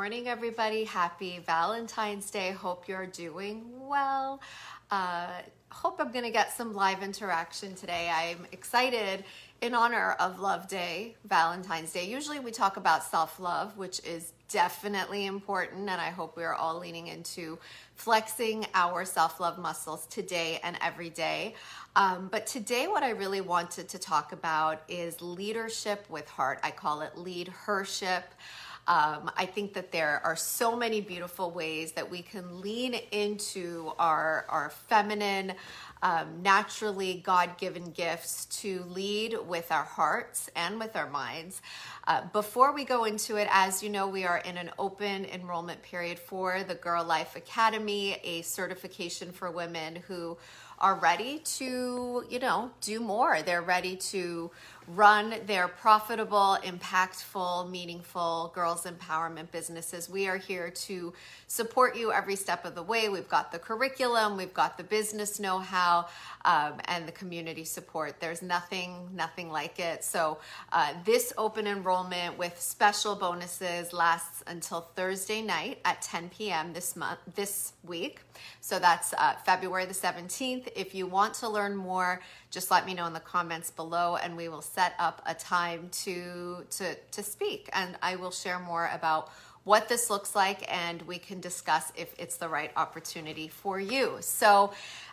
morning, everybody. Happy Valentine's Day. Hope you're doing well. Uh, hope I'm going to get some live interaction today. I'm excited in honor of Love Day, Valentine's Day. Usually we talk about self love, which is definitely important, and I hope we are all leaning into flexing our self love muscles today and every day. Um, but today, what I really wanted to talk about is leadership with heart. I call it lead hership. Um, I think that there are so many beautiful ways that we can lean into our, our feminine, um, naturally God given gifts to lead with our hearts and with our minds. Uh, before we go into it, as you know, we are in an open enrollment period for the Girl Life Academy, a certification for women who are ready to, you know, do more. They're ready to run their profitable, impactful, meaningful girls empowerment businesses. We are here to support you every step of the way. We've got the curriculum, we've got the business know-how, um, and the community support. There's nothing, nothing like it. So uh, this open enrollment with special bonuses lasts until Thursday night at 10 p.m. this month, this week. So that's uh, February the 17th. If you want to learn more, just let me know in the comments below, and we will set up a time to to to speak, and I will share more about what this looks like, and we can discuss if it's the right opportunity for you. So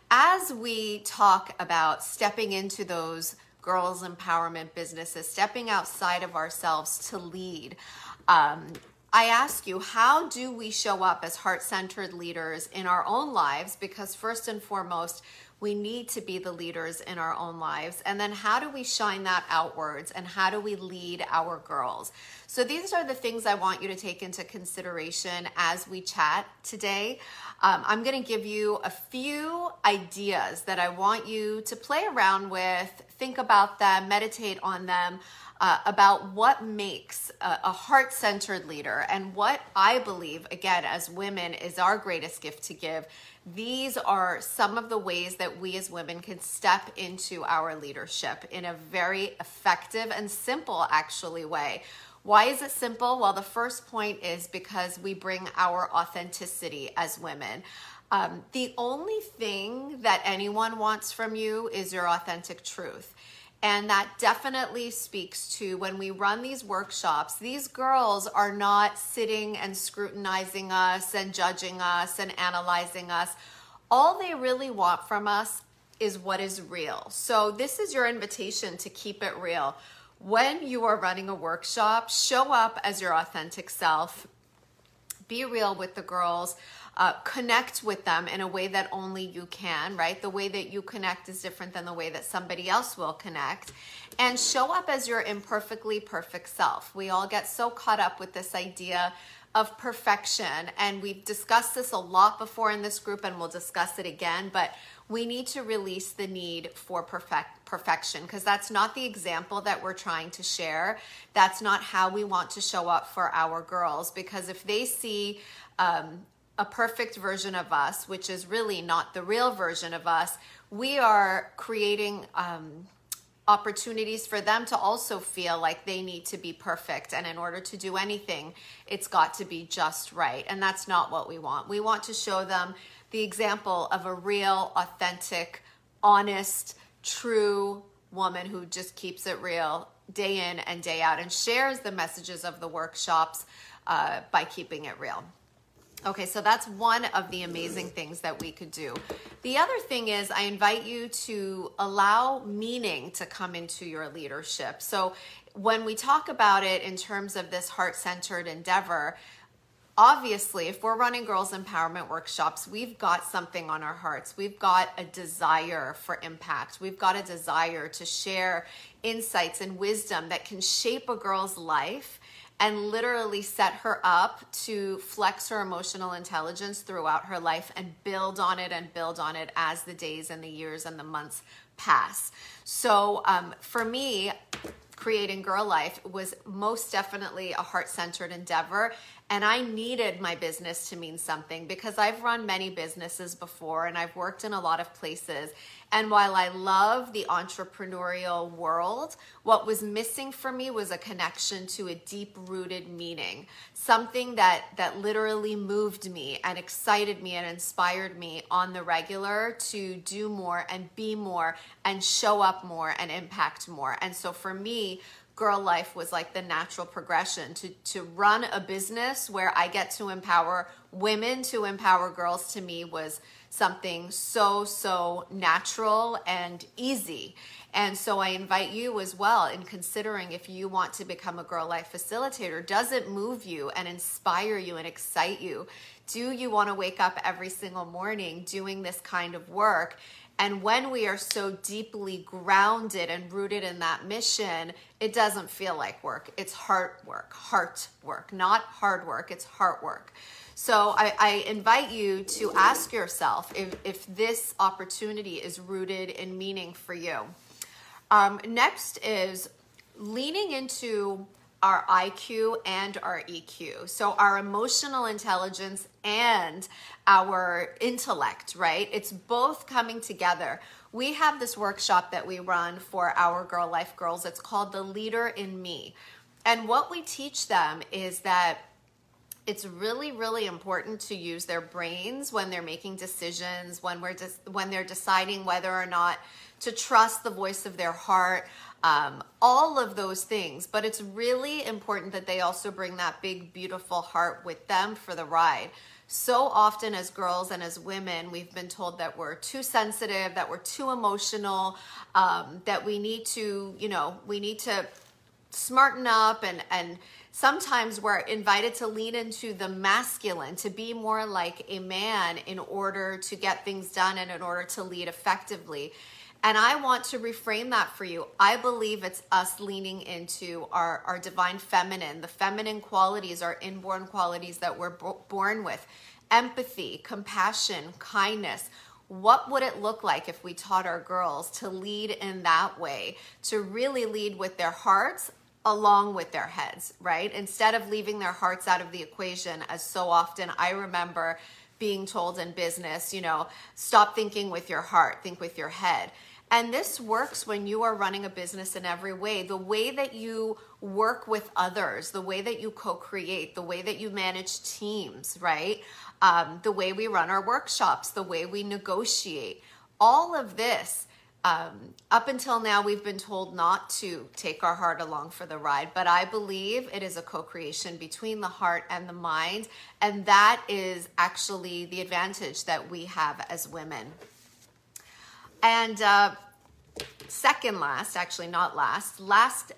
as we talk about stepping into those girls empowerment businesses, stepping outside of ourselves to lead, um, I ask you, how do we show up as heart centered leaders in our own lives? Because, first and foremost, we need to be the leaders in our own lives. And then, how do we shine that outwards? And how do we lead our girls? So, these are the things I want you to take into consideration as we chat today. Um, I'm going to give you a few ideas that I want you to play around with, think about them, meditate on them. Uh, about what makes a, a heart centered leader and what I believe, again, as women, is our greatest gift to give. These are some of the ways that we as women can step into our leadership in a very effective and simple, actually, way. Why is it simple? Well, the first point is because we bring our authenticity as women. Um, the only thing that anyone wants from you is your authentic truth. And that definitely speaks to when we run these workshops, these girls are not sitting and scrutinizing us and judging us and analyzing us. All they really want from us is what is real. So, this is your invitation to keep it real when you are running a workshop, show up as your authentic self. Be real with the girls. Uh, connect with them in a way that only you can, right? The way that you connect is different than the way that somebody else will connect. And show up as your imperfectly perfect self. We all get so caught up with this idea of perfection. And we've discussed this a lot before in this group, and we'll discuss it again. But we need to release the need for perfect perfection because that's not the example that we're trying to share. That's not how we want to show up for our girls because if they see um, a perfect version of us, which is really not the real version of us, we are creating um, opportunities for them to also feel like they need to be perfect. And in order to do anything, it's got to be just right. And that's not what we want. We want to show them the example of a real, authentic, honest, true woman who just keeps it real day in and day out and shares the messages of the workshops uh, by keeping it real. Okay, so that's one of the amazing things that we could do. The other thing is, I invite you to allow meaning to come into your leadership. So, when we talk about it in terms of this heart centered endeavor, obviously, if we're running girls' empowerment workshops, we've got something on our hearts. We've got a desire for impact. We've got a desire to share insights and wisdom that can shape a girl's life and literally set her up to flex her emotional intelligence throughout her life and build on it and build on it as the days and the years and the months pass. So, um, for me, creating Girl Life was most definitely a heart centered endeavor. And I needed my business to mean something because I've run many businesses before and I've worked in a lot of places. And while I love the entrepreneurial world, what was missing for me was a connection to a deep rooted meaning, something that, that literally moved me and excited me and inspired me on the regular to do more and be more and show up more and impact more. And so for me, girl life was like the natural progression to to run a business where I get to empower women to empower girls to me was something so so natural and easy. And so I invite you as well in considering if you want to become a girl life facilitator, does it move you and inspire you and excite you? Do you want to wake up every single morning doing this kind of work? And when we are so deeply grounded and rooted in that mission, it doesn't feel like work. It's heart work, heart work, not hard work, it's heart work. So I, I invite you to ask yourself if, if this opportunity is rooted in meaning for you. Um, next is leaning into our IQ and our EQ. So, our emotional intelligence and our intellect, right? It's both coming together. We have this workshop that we run for our Girl Life girls. It's called The Leader in Me. And what we teach them is that it's really really important to use their brains when they're making decisions when we're just when they're deciding whether or not to trust the voice of their heart um, all of those things. But it's really important that they also bring that big, beautiful heart with them for the ride. So often, as girls and as women, we've been told that we're too sensitive, that we're too emotional, um, that we need to, you know, we need to smarten up and and sometimes we're invited to lean into the masculine to be more like a man in order to get things done and in order to lead effectively and I want to reframe that for you. I believe it's us leaning into our, our divine feminine. The feminine qualities are inborn qualities that we're bo- born with empathy, compassion, kindness. What would it look like if we taught our girls to lead in that way, to really lead with their hearts along with their heads, right? Instead of leaving their hearts out of the equation, as so often I remember being told in business, you know, stop thinking with your heart, think with your head. And this works when you are running a business in every way. The way that you work with others, the way that you co create, the way that you manage teams, right? Um, the way we run our workshops, the way we negotiate, all of this. Um, up until now, we've been told not to take our heart along for the ride, but I believe it is a co creation between the heart and the mind. And that is actually the advantage that we have as women. And uh, second last, actually not last, last,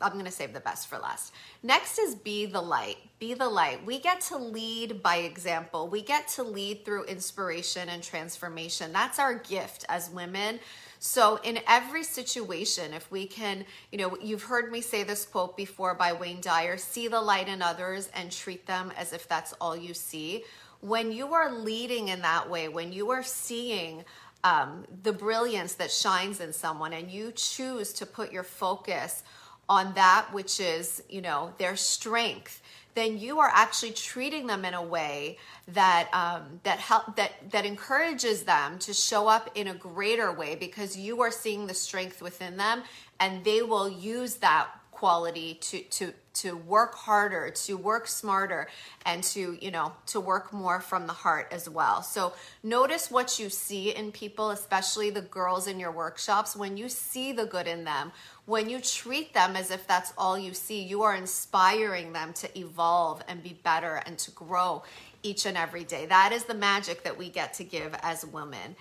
I'm going to save the best for last. Next is be the light. Be the light. We get to lead by example. We get to lead through inspiration and transformation. That's our gift as women. So, in every situation, if we can, you know, you've heard me say this quote before by Wayne Dyer see the light in others and treat them as if that's all you see. When you are leading in that way, when you are seeing um, the brilliance that shines in someone and you choose to put your focus on that which is you know their strength then you are actually treating them in a way that um, that help that that encourages them to show up in a greater way because you are seeing the strength within them and they will use that quality to to to work harder to work smarter and to you know to work more from the heart as well. So notice what you see in people especially the girls in your workshops. When you see the good in them when you treat them as if that's all you see you are inspiring them to evolve and be better and to grow each and every day. That is the magic that we get to give as women.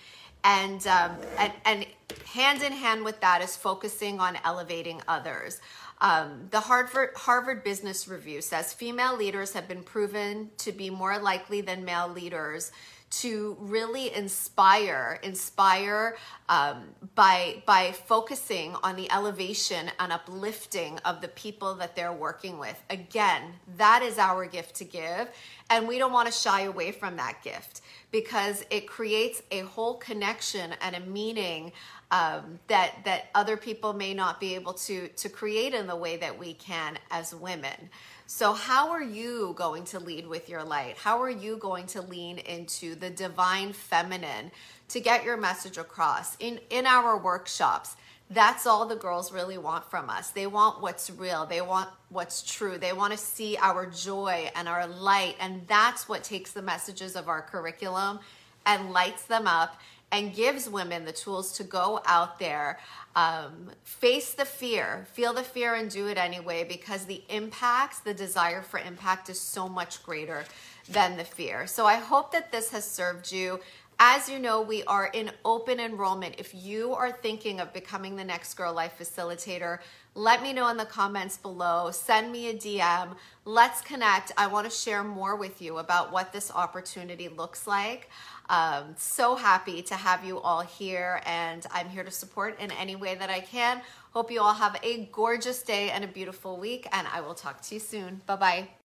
And um, and and hand in hand with that is focusing on elevating others. Um, the Harvard, Harvard Business Review says female leaders have been proven to be more likely than male leaders to really inspire inspire um, by by focusing on the elevation and uplifting of the people that they're working with again that is our gift to give and we don't want to shy away from that gift because it creates a whole connection and a meaning um, that that other people may not be able to to create in the way that we can as women. So, how are you going to lead with your light? How are you going to lean into the divine feminine to get your message across? In, in our workshops, that's all the girls really want from us. They want what's real, they want what's true, they want to see our joy and our light. And that's what takes the messages of our curriculum and lights them up and gives women the tools to go out there um, face the fear, feel the fear, and do it anyway because the impacts, the desire for impact is so much greater than the fear. So I hope that this has served you. As you know, we are in open enrollment. If you are thinking of becoming the next Girl Life Facilitator, let me know in the comments below. Send me a DM. Let's connect. I want to share more with you about what this opportunity looks like. Um, so happy to have you all here, and I'm here to support in any way that I can. Hope you all have a gorgeous day and a beautiful week, and I will talk to you soon. Bye bye.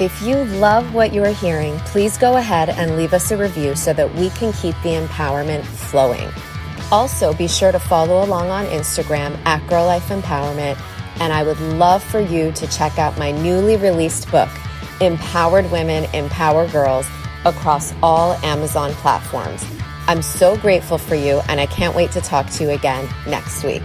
If you love what you are hearing, please go ahead and leave us a review so that we can keep the empowerment flowing. Also, be sure to follow along on Instagram at Girl Life Empowerment, and I would love for you to check out my newly released book empowered women empower girls across all Amazon platforms. I'm so grateful for you, and I can't wait to talk to you again next week.